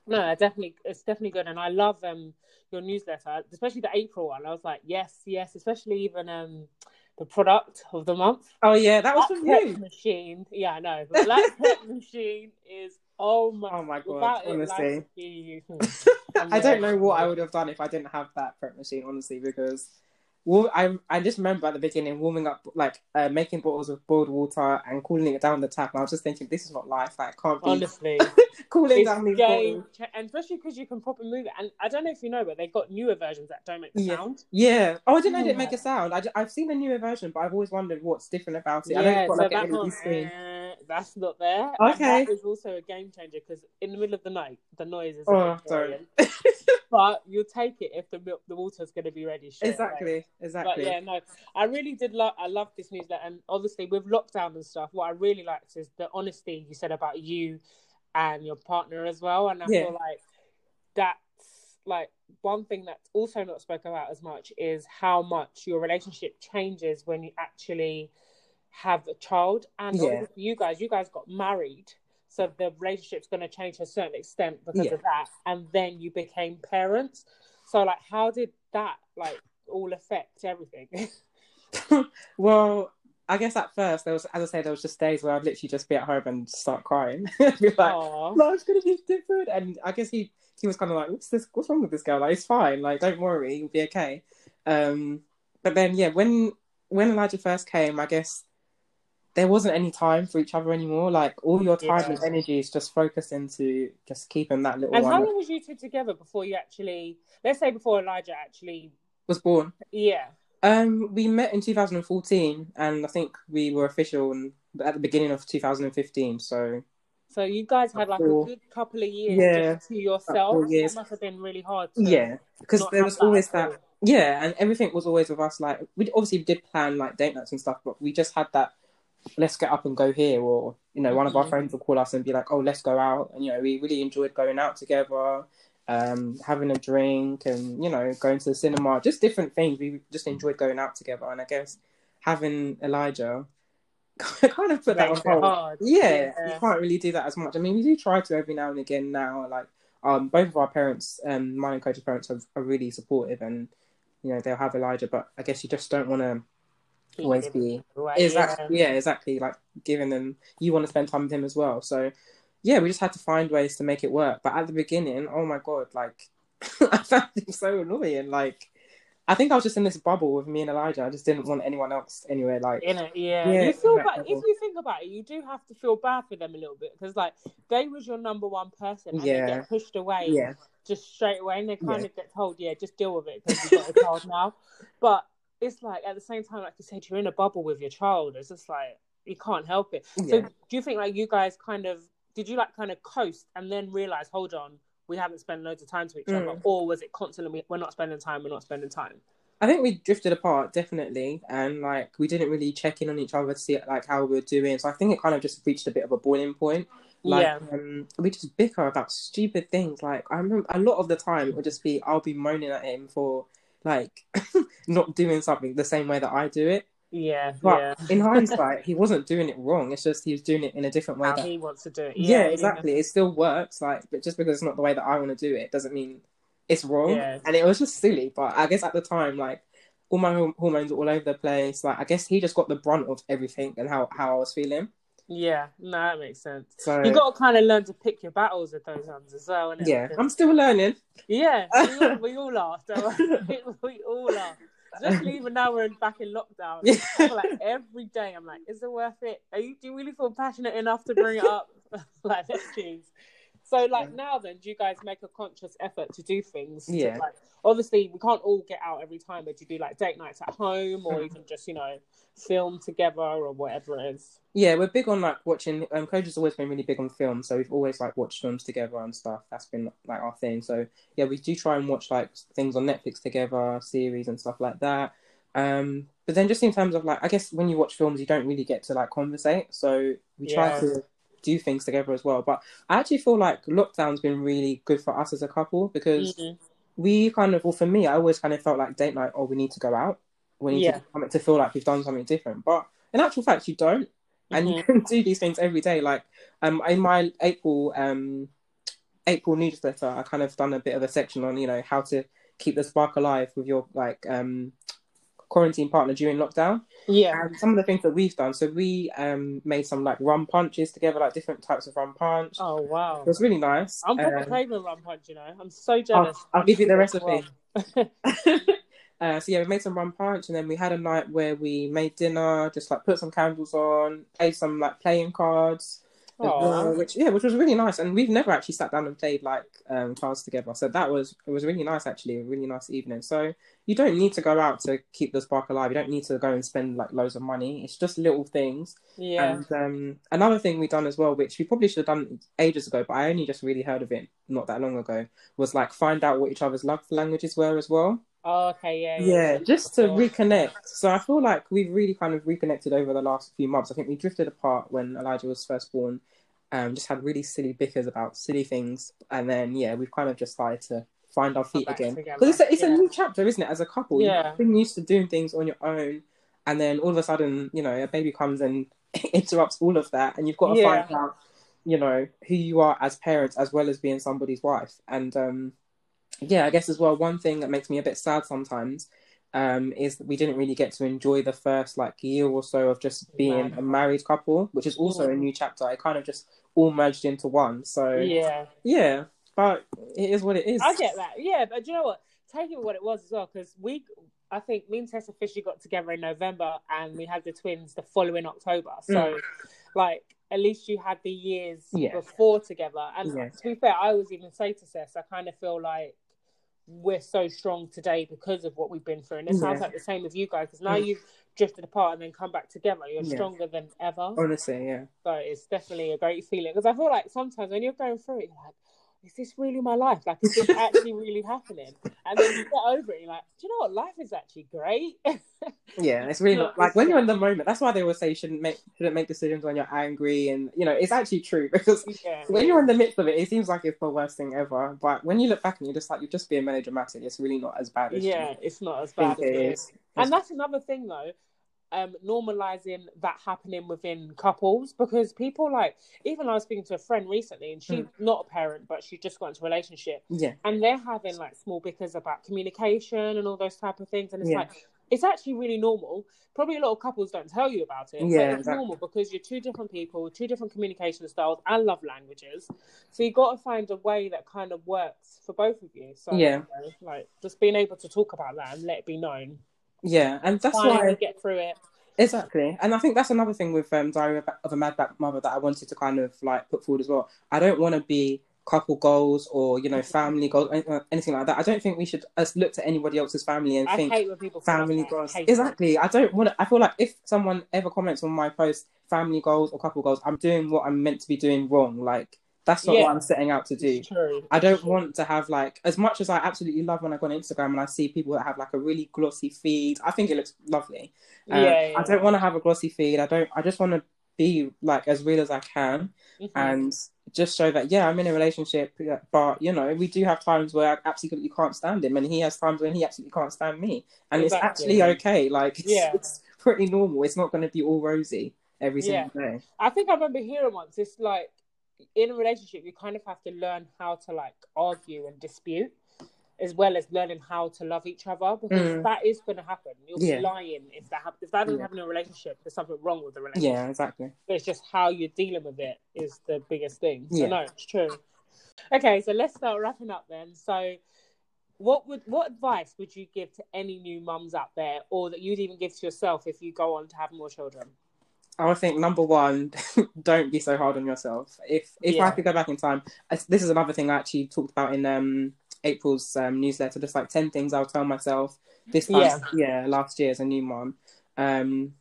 no, definitely, it's definitely good, and I love um your newsletter, especially the April one. I was like, yes, yes, especially even um the product of the month. Oh yeah, that was from you. Machine, yeah, I know. The Perfect Prep Machine is oh my, oh my god, honestly. I don't know what I would have done if I didn't have that prep machine, honestly, because I I just remember at the beginning warming up, like uh, making bottles of boiled water and cooling it down the tap. And I was just thinking, this is not life. Like, can't be honestly cooling down these bottles. And especially because you can pop properly move it. And I don't know if you know, but they've got newer versions that don't make the yeah. sound. Yeah. Oh, I didn't know it didn't make a sound. I, have seen a newer version, but I've always wondered what's different about it. Yeah, I know it's got so like screen. Uh, that's not there. Okay. And that is also a game changer because in the middle of the night, the noise is. Oh, sorry. but you'll take it if the milk, the water's going to be ready. exactly, away. exactly. But yeah, no, I really did love. I love this newsletter, and obviously with lockdown and stuff, what I really liked is the honesty you said about you and your partner as well. And I yeah. feel like that's like one thing that's also not spoken about as much is how much your relationship changes when you actually have a child. And yeah. you guys, you guys got married so the relationship's going to change to a certain extent because yeah. of that and then you became parents so like how did that like all affect everything well I guess at first there was, as I say, there was just days where I'd literally just be at home and start crying, be like, Aww. "Life's gonna be different." And I guess he he was kind of like, "What's this? What's wrong with this girl? Like, it's fine. Like, don't worry, you'll be okay." Um, but then, yeah, when when Elijah first came, I guess there wasn't any time for each other anymore. Like all your time yeah. and energy is just focused into just keeping that little. And one. how long was you two together before you actually? Let's say before Elijah actually was born. Yeah. Um, we met in 2014, and I think we were official at the beginning of 2015. So. So you guys had like a good couple of years yeah, to yourself. That must have been really hard. yeah, because there was always that. Yeah, and everything was always with us. Like we obviously did plan like date nights and stuff, but we just had that let's get up and go here or you know one of our mm-hmm. friends will call us and be like oh let's go out. And you know we really enjoyed going out together um, having a drink and you know going to the cinema just different things. We just enjoyed going out together. And i guess having elijah kind of put that on hold. yeah, yeah, you can't really do that as much. I mean we do try to every now and again now like um, both of our parents um, mine and coach's parents are, are really supportive and you know they'll have elijah but i guess you just don't want to always be exactly yeah. yeah exactly like giving them you want to spend time with him as well so yeah we just had to find ways to make it work but at the beginning oh my god like i found him so annoying like I think I was just in this bubble with me and Elijah. I just didn't want anyone else anywhere. Like in it, yeah. yeah you feel bad, if you think about it, you do have to feel bad for them a little bit because like they was your number one person, and yeah. they get pushed away, yeah. just straight away, and they kind yeah. of get told, yeah, just deal with it because you've got a child now. But it's like at the same time, like you said, you're in a bubble with your child. It's just like you can't help it. Yeah. So do you think like you guys kind of did you like kind of coast and then realize, hold on, we haven't spent loads of time to each mm. other, or was it constantly we're not spending time, we're not spending time? I think we drifted apart definitely, and like we didn't really check in on each other to see like how we were doing. So I think it kind of just reached a bit of a boiling point. Like, yeah. Um, we just bicker about stupid things. Like I remember a lot of the time it would just be I'll be moaning at him for like not doing something the same way that I do it. Yeah, but yeah. in hindsight, he wasn't doing it wrong. It's just he was doing it in a different way. How that... he wants to do it. Yeah, yeah exactly. Yeah. It still works. Like, but just because it's not the way that I want to do it, doesn't mean it's wrong. Yeah. And it was just silly. But I guess at the time, like all my hormones were all over the place. Like I guess he just got the brunt of everything and how how I was feeling. Yeah, no, that makes sense. So you got to kind of learn to pick your battles with those ones as well. Yeah, I'm still learning. Yeah, we all, we all are. So we all are. Especially even now we're back in lockdown. Like every day, I'm like, is it worth it? Are you, do you really feel passionate enough to bring it up? like, let's choose. So, like now, then, do you guys make a conscious effort to do things? Yeah. To, like, obviously, we can't all get out every time, but do you do like date nights at home, or mm. even just you know film together, or whatever it is? Yeah, we're big on like watching. Um, Koja's always been really big on film, so we've always like watched films together and stuff. That's been like our thing. So yeah, we do try and watch like things on Netflix together, series and stuff like that. Um, but then just in terms of like, I guess when you watch films, you don't really get to like conversate. So we try yeah. to do things together as well. But I actually feel like lockdown's been really good for us as a couple because mm-hmm. we kind of, well, for me, I always kind of felt like date night, oh, we need to go out. We need yeah. to, to feel like we've done something different. But in actual fact, you don't. And mm-hmm. you can do these things every day. Like um, in my April um, April newsletter, I kind of done a bit of a section on, you know, how to keep the spark alive with your like um quarantine partner during lockdown. Yeah. And some of the things that we've done. So we um made some like rum punches together, like different types of rum punch. Oh wow. It was really nice. I'm um, craving rum punch, you know. I'm so jealous. I'll, I'll give you the recipe. uh, so yeah, we made some rum punch, and then we had a night where we made dinner, just like put some candles on, played some like playing cards, which yeah, which was really nice. And we've never actually sat down and played like um, cards together, so that was it was really nice actually, a really nice evening. So you don't need to go out to keep the spark alive. You don't need to go and spend like loads of money. It's just little things. Yeah. And um, another thing we've done as well, which we probably should have done ages ago, but I only just really heard of it not that long ago, was like find out what each other's love languages were as well. Oh, okay, yeah, yeah. Yeah, just to reconnect. So I feel like we've really kind of reconnected over the last few months. I think we drifted apart when Elijah was first born, um, just had really silly bickers about silly things, and then yeah, we've kind of just started to find our feet again because it's a, it's yeah. a new chapter, isn't it? As a couple, yeah, you've been used to doing things on your own, and then all of a sudden, you know, a baby comes and interrupts all of that, and you've got to yeah. find out, you know, who you are as parents as well as being somebody's wife, and um, yeah, I guess as well, one thing that makes me a bit sad sometimes um, is that we didn't really get to enjoy the first like year or so of just being a married couple, which is also mm. a new chapter. I kind of just all merged into one. So yeah, yeah, but it is what it is. I get that. Yeah, but you know what? Take it what it was as well, because we, I think, me and Tess officially got together in November, and we had the twins the following October. So, mm. like, at least you had the years yeah. before together. And yeah. to be fair, I always even say to Tess, I kind of feel like we're so strong today because of what we've been through. And it sounds yeah. like the same with you guys because now mm. you've drifted apart and then come back together. You're yeah. stronger than ever. Honestly, yeah. So it's definitely a great feeling because I feel like sometimes when you're going through it, you're like, is this really my life? Like, is this actually really happening? And then you get over it, you're like, do you know what? Life is actually great. yeah, it's really not, like when you're in the moment. That's why they always say you shouldn't make shouldn't make decisions when you're angry, and you know it's actually true because yeah. when you're in the midst of it, it seems like it's the worst thing ever. But when you look back and you're just like you're just being melodramatic, it's really not as bad as yeah, it's not as bad as it is. is. And that's another thing though um, normalizing that happening within couples because people like even I was speaking to a friend recently and she's mm. not a parent but she just got into a relationship. Yeah. And they're having like small bickers about communication and all those type of things. And it's yeah. like it's actually really normal. Probably a lot of couples don't tell you about it. Yeah it's exactly. normal because you're two different people two different communication styles and love languages. So you got to find a way that kind of works for both of you. So yeah. you know, like just being able to talk about that and let it be known yeah, and that's why I get through it. Exactly, and I think that's another thing with um, Diary of a Mad Black Mother that I wanted to kind of like put forward as well. I don't want to be couple goals or you know mm-hmm. family goals uh, anything like that. I don't think we should us look to anybody else's family and I think hate when people family goals. Exactly i don't want to i feel like if someone ever comments on my post family goals or couple goals i'm doing what i'm meant to be doing wrong like that's not yeah. what I'm setting out to do. True, I don't want to have like as much as I absolutely love when I go on Instagram and I see people that have like a really glossy feed. I think it looks lovely. Um, yeah, yeah, I don't want to have a glossy feed. I don't. I just want to be like as real as I can mm-hmm. and just show that yeah, I'm in a relationship. But you know, we do have times where I absolutely can't stand him, and he has times when he absolutely can't stand me, and exactly. it's actually okay. Like it's, yeah. it's pretty normal. It's not going to be all rosy every single yeah. day. I think I remember hearing once. It's like in a relationship you kind of have to learn how to like argue and dispute as well as learning how to love each other because mm. that is going to happen. You'll yeah. be lying if that ha- if that doesn't yeah. happen in a relationship. There's something wrong with the relationship. Yeah, exactly. But it's just how you're dealing with it is the biggest thing. So yeah. no, it's true. Okay, so let's start wrapping up then. So, what would what advice would you give to any new mums out there, or that you'd even give to yourself if you go on to have more children? I think number one, don't be so hard on yourself. If if yeah. I could go back in time, this is another thing I actually talked about in um, April's um, newsletter. Just like ten things I'll tell myself this time, yeah, yeah last year as a new mom. Um,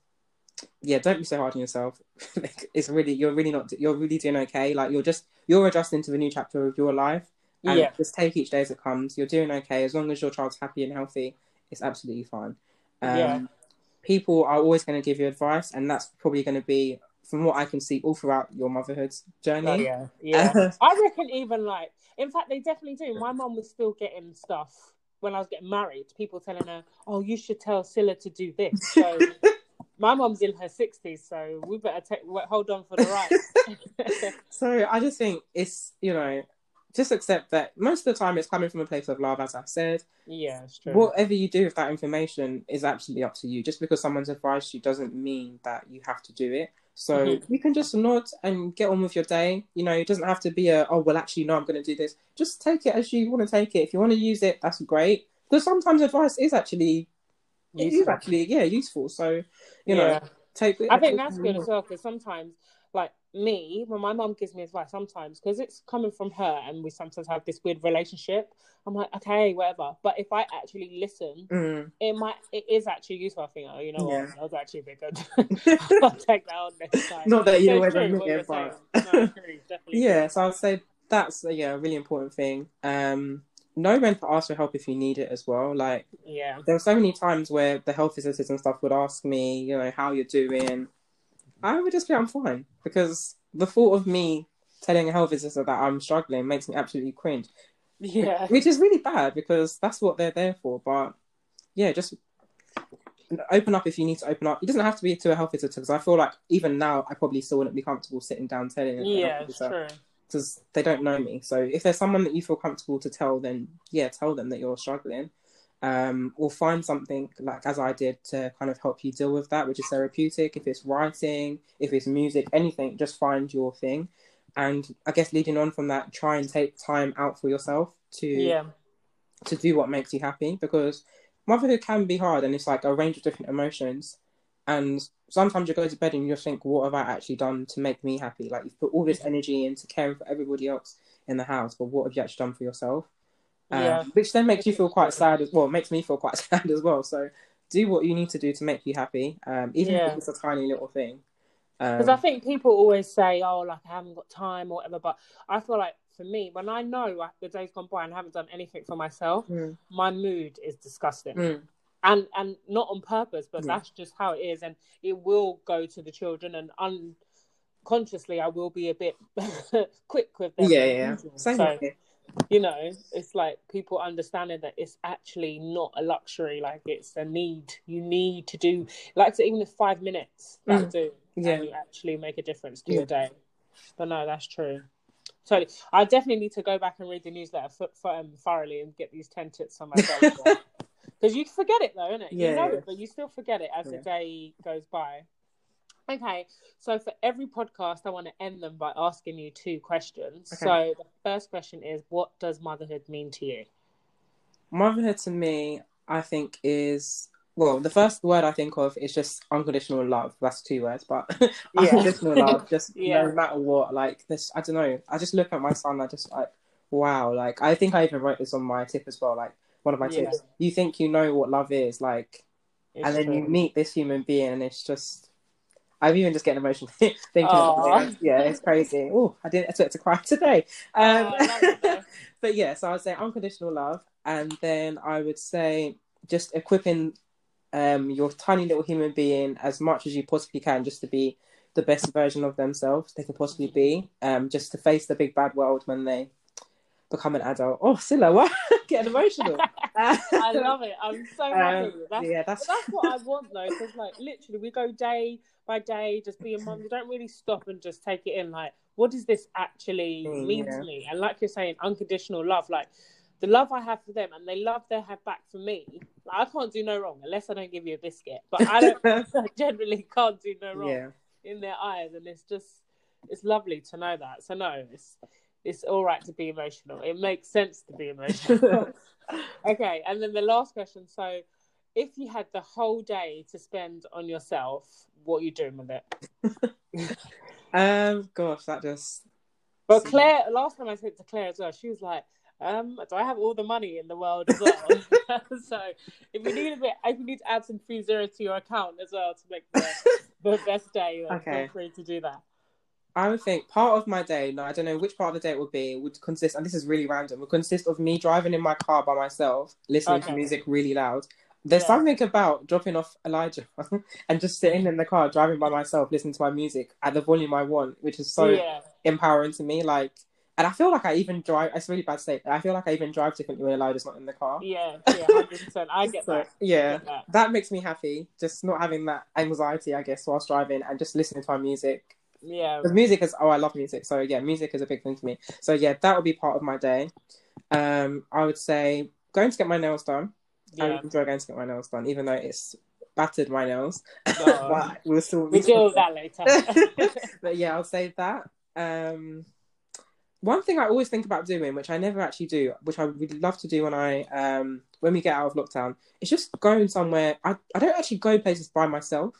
yeah, don't be so hard on yourself. it's really you're really not you're really doing okay. Like you're just you're adjusting to the new chapter of your life. And yeah. just take each day as it comes. You're doing okay as long as your child's happy and healthy. It's absolutely fine. Um, yeah people are always going to give you advice, and that's probably going to be, from what I can see, all throughout your motherhood journey. Oh, yeah, yeah. I reckon even like, in fact, they definitely do. My mom was still getting stuff when I was getting married. People telling her, "Oh, you should tell Scylla to do this." So. my mom's in her 60s, so we better take hold on for the ride. so I just think it's you know just accept that most of the time it's coming from a place of love, as I said. Yeah, it's true. Whatever you do with that information is absolutely up to you. Just because someone's advised you doesn't mean that you have to do it. So mm-hmm. you can just nod and get on with your day. You know, it doesn't have to be a, oh, well, actually, no, I'm going to do this. Just take it as you want to take it. If you want to use it, that's great. Because sometimes advice is actually, useful. it is actually, yeah, useful. So, you yeah. know, take it. I think that's good as well because sometimes like me when my mom gives me advice sometimes because it's coming from her and we sometimes have this weird relationship. I'm like okay whatever. But if i actually listen mm. it might it is actually useful i think. Oh you know yeah. what that was actually a bit good. I'll take that on next time. Not that you always admit it but no, yeah so i'll say that's a, yeah a really important thing. Um know when to ask for help if you need it as well. Like, yeah, there were so many times where the health visitors and stuff would ask me, you know, how you're doing, I would just say I'm fine because the thought of me telling a health visitor that I'm struggling makes me absolutely cringe. Yeah, which is really bad because that's what they're there for. But yeah, just open up if you need to open up. It doesn't have to be to a health visitor because I feel like even now I probably still wouldn't be comfortable sitting down telling. Yeah, true. Because they don't know me. So if there's someone that you feel comfortable to tell, then yeah, tell them that you're struggling um, or find something like as I did to kind of help you deal with that, which is therapeutic. If it's writing, if it's music, anything, just find your thing. And I guess leading on from that, try and take time out for yourself to yeah. to do what makes you happy because motherhood can be hard and it's like a range of different emotions. And sometimes you go to bed and you think, what have I actually done to make me happy? Like you've put all this energy into caring for everybody else in the house, but what have you actually done for yourself? Um, yeah. which then makes you feel quite sad as well. Makes me feel quite sad as well. So do what you need to do to make you happy, um, even yeah. if it's a tiny little thing. Because um, I think people always say, "Oh, like I haven't got time or whatever," but I feel like for me, when I know like, the day's gone by and I haven't done anything for myself, mm. my mood is disgusting. Mm. And and not on purpose, but yeah. that's just how it is, and it will go to the children, and unconsciously, I will be a bit quick with them. Yeah, yeah. Same so, you know it's like people understanding that it's actually not a luxury like it's a need. You need to do like so even if five minutes that mm. do yeah. you actually make a difference to yeah. your day. But no that's true. Totally i definitely need to go back and read the newsletter for, for, um, thoroughly and get these 10 tips on myself because you forget it though isn't it yeah, you know yeah. it but you still forget it as the day goes by Okay, so for every podcast, I want to end them by asking you two questions. Okay. So the first question is, what does motherhood mean to you? Motherhood to me, I think is well, the first word I think of is just unconditional love. That's two words, but yeah. unconditional love. Just yeah. no matter what, like this. I don't know. I just look at my son. I just like, wow. Like I think I even wrote this on my tip as well. Like one of my yeah. tips. You think you know what love is, like, it's and then true. you meet this human being, and it's just I'm even just getting emotional thinking of it. Yeah, it's crazy. Oh, I didn't expect to cry today. Um, but yeah, so I would say unconditional love, and then I would say just equipping um, your tiny little human being as much as you possibly can, just to be the best version of themselves they can possibly be, um, just to face the big bad world when they become an adult. Oh, Scylla, what? Getting emotional. I love it. I'm so um, happy. Um, that's, yeah, that's... that's what I want though, because like literally we go day by day, just be a mum. You don't really stop and just take it in. Like, what does this actually mm, mean yeah. to me? And like you're saying, unconditional love. Like, the love I have for them, and they love their have back for me. Like, I can't do no wrong unless I don't give you a biscuit. But I don't I generally can't do no wrong yeah. in their eyes, and it's just it's lovely to know that. So no, it's it's all right to be emotional. It makes sense to be emotional. okay, and then the last question. So, if you had the whole day to spend on yourself, what are you doing with it? um, gosh, that just. Well, Claire, last time I spoke to Claire as well, she was like, um, do I have all the money in the world as well? so if you need a bit, if you need to add some free zero to your account as well to make the, the best day, okay. feel free to do that. I would think part of my day, no, I don't know which part of the day it would be, would consist, and this is really random, would consist of me driving in my car by myself, listening okay. to music really loud. There's yeah. something about dropping off Elijah and just sitting in the car, driving by myself, listening to my music at the volume I want, which is so yeah. empowering to me. Like, and I feel like I even drive. It's a really bad state. I feel like I even drive differently when Elijah's not in the car. Yeah, yeah, hundred percent. I get so, that. Yeah, get that. that makes me happy. Just not having that anxiety, I guess, whilst driving and just listening to my music yeah. Because music is oh I love music. So yeah, music is a big thing to me. So yeah, that would be part of my day. Um I would say going to get my nails done. Yeah. I enjoy going to get my nails done, even though it's battered my nails. Oh. we'll still we deal that later. but yeah, I'll say that. Um one thing I always think about doing, which I never actually do, which I would love to do when I um when we get out of lockdown, is just going somewhere. I, I don't actually go places by myself.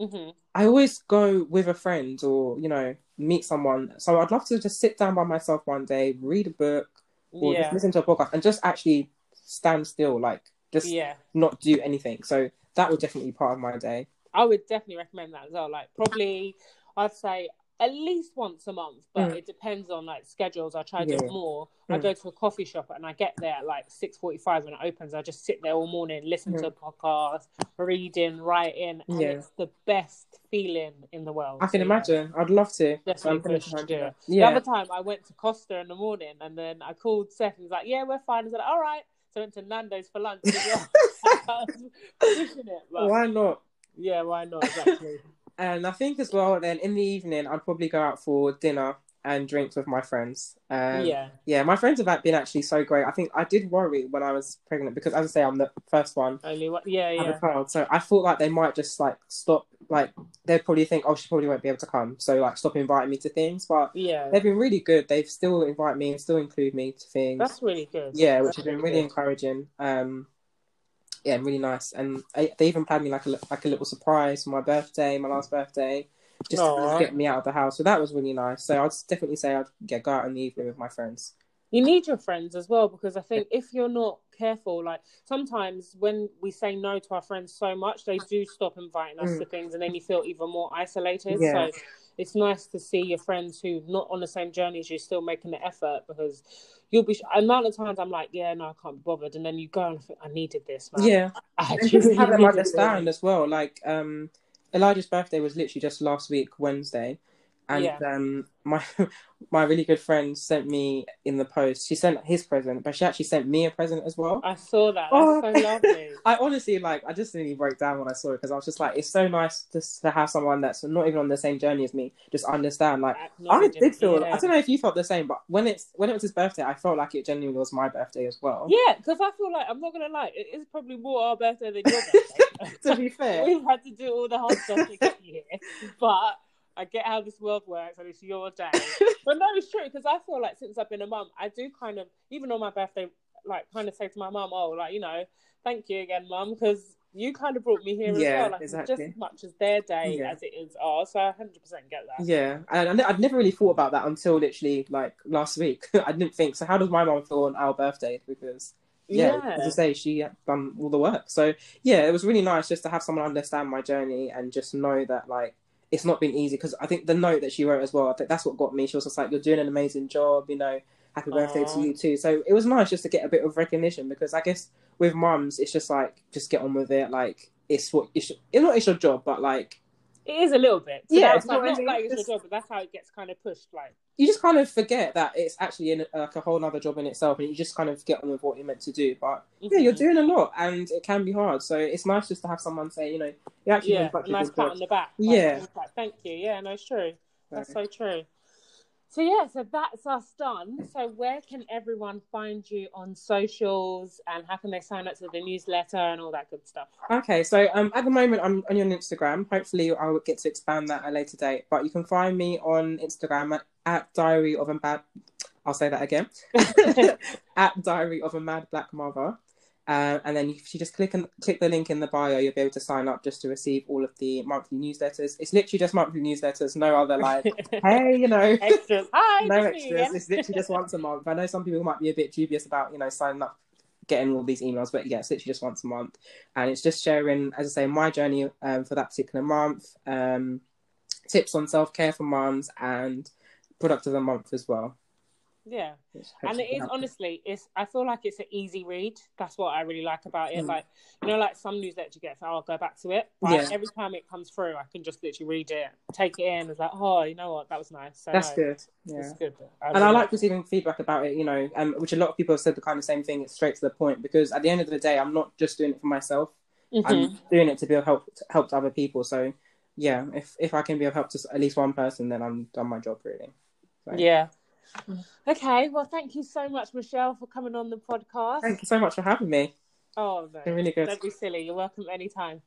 Mm-hmm. I always go with a friend or you know meet someone. So I'd love to just sit down by myself one day, read a book, or yeah. just listen to a podcast, and just actually stand still, like just yeah. not do anything. So that would definitely be part of my day. I would definitely recommend that as well. Like probably, I'd say at least once a month, but mm. it depends on like schedules. I try to yeah. do more. Mm. I go to a coffee shop and I get there at like six forty five when it opens. I just sit there all morning, listen mm. to a podcast, reading, writing, and yeah. it's the best feeling in the world. I can so, imagine. I'd love to. Definitely to do it. Yeah. The other time I went to Costa in the morning and then I called Seth and he's like, "Yeah, we're fine." I said, "All right." So I went to Nando's for lunch. Why not? Yeah, why not? Exactly. And I think as well, then in the evening, I'd probably go out for dinner and drinks with my friends. Um, yeah, yeah, my friends have been actually so great. I think I did worry when I was pregnant because, as I say, I'm the first one. Only one, yeah, yeah. Child, so I thought like they might just like stop, like they'd probably think, oh, she probably won't be able to come, so like stop inviting me to things. But yeah, they've been really good. They've still invite me and still include me to things. That's really good. Yeah, which has been really good. encouraging. Um, yeah, really nice. And I, they even planned me like a like a little surprise for my birthday, my last birthday, just Aww. to get me out of the house. So that was really nice. So I'd definitely say I'd get go out in the evening with my friends. You need your friends as well because I think if you're not careful, like sometimes when we say no to our friends so much, they do stop inviting us mm. to things, and then you feel even more isolated. Yeah. So it's nice to see your friends who not on the same journey as you still making the effort because you'll be amount of times I'm like, yeah, no, I can't be bothered, and then you go and think, I needed this, man. Yeah, I just have them understand as well. Like, um, Elijah's birthday was literally just last week, Wednesday, and yeah. um, my my really good friend sent me in the post. She sent his present, but she actually sent me a present as well. I saw that. That's oh. so lovely. I honestly like. I just really broke down when I saw it because I was just like, it's so nice just to have someone that's not even on the same journey as me just understand. Like I did feel. Yeah. I don't know if you felt the same, but when it's when it was his birthday, I felt like it genuinely was my birthday as well. Yeah, because I feel like I'm not gonna lie, it is probably more our birthday than your birthday. to be fair, we've had to do all the hard stuff to get you here, but I get how this world works and it's your day. but no, it's true because I feel like since I've been a mum, I do kind of, even on my birthday, like kind of say to my mum, oh, like, you know, thank you again, mum, because you kind of brought me here yeah, as well. Like, exactly. just as much as their day yeah. as it is ours. So I 100% get that. Yeah. And I'd never really thought about that until literally like last week. I didn't think, so how does my mum feel on our birthday? Because yeah, yeah, as I say, she had done all the work. So yeah, it was really nice just to have someone understand my journey and just know that like it's not been easy because I think the note that she wrote as well, I think that's what got me. She was just like, "You're doing an amazing job," you know. Happy birthday Aww. to you too. So it was nice just to get a bit of recognition because I guess with mums, it's just like just get on with it. Like it's what it's, it's not it's your job, but like it is a little bit. So yeah, it's not, really, like it's your job, but that's how it gets kind of pushed. Like you just kind of forget that it's actually in like a whole other job in itself, and you just kind of get on with what you're meant to do. But mm-hmm. yeah, you're doing a lot, and it can be hard. So it's nice just to have someone say, you know, you actually yeah, a nice pat on the back. Like, yeah, like, thank you. Yeah, no, it's true. That's so true. So yeah, so that's us done. So where can everyone find you on socials, and how can they sign up to the newsletter and all that good stuff? Okay, so um, at the moment I'm on your Instagram. Hopefully, I will get to expand that at a later date. But you can find me on Instagram at, at Diary of a Mad. I'll say that again. at Diary of a Mad Black Mother. Uh, and then if you just click and click the link in the bio, you'll be able to sign up just to receive all of the monthly newsletters. It's literally just monthly newsletters, no other like, hey, you know, extras. Hi, no extras. It's literally just once a month. I know some people might be a bit dubious about you know signing up, getting all these emails, but yeah, it's literally just once a month, and it's just sharing, as I say, my journey um, for that particular month, um, tips on self care for moms, and product of the month as well. Yeah, and it is honestly, it's. I feel like it's an easy read. That's what I really like about it. Mm. Like you know, like some newsletters you get, so I'll go back to it. But yeah. every time it comes through, I can just literally read it, take it in. It's like, oh, you know what, that was nice. So, That's no, good. Yeah, it's good. I and really I like receiving feedback about it. You know, um, which a lot of people have said the kind of same thing. It's straight to the point because at the end of the day, I'm not just doing it for myself. Mm-hmm. I'm doing it to be of help help to other people. So yeah, if if I can be of help to at least one person, then I'm done my job really. So. Yeah, Okay, well, thank you so much, Michelle, for coming on the podcast. Thank you so much for having me. Oh, no. Really good. Don't be silly. You're welcome anytime.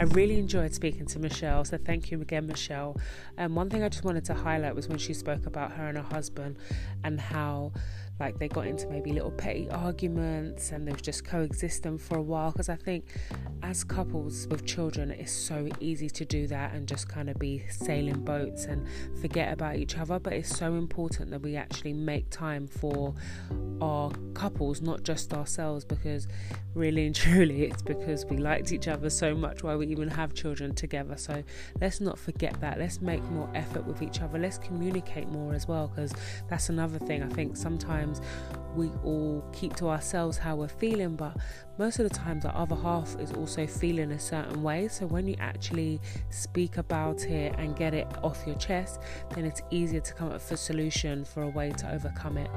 I really enjoyed speaking to Michelle, so thank you again, Michelle. And um, one thing I just wanted to highlight was when she spoke about her and her husband and how like they got into maybe little petty arguments and they was just coexisting for a while because i think as couples with children it's so easy to do that and just kind of be sailing boats and forget about each other. But it's so important that we actually make time for our couples not just ourselves because really and truly it's because we liked each other so much why we even have children together. So let's not forget that. Let's make more effort with each other. Let's communicate more as well because that's another thing. I think sometimes sometimes we all keep to ourselves how we're feeling, but most of the times the other half is also feeling a certain way. So when you actually speak about it and get it off your chest, then it's easier to come up with a solution for a way to overcome it.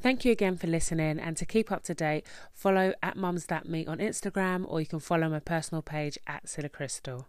Thank you again for listening and to keep up to date, follow at Mums That Meet on Instagram or you can follow my personal page at Silla Crystal.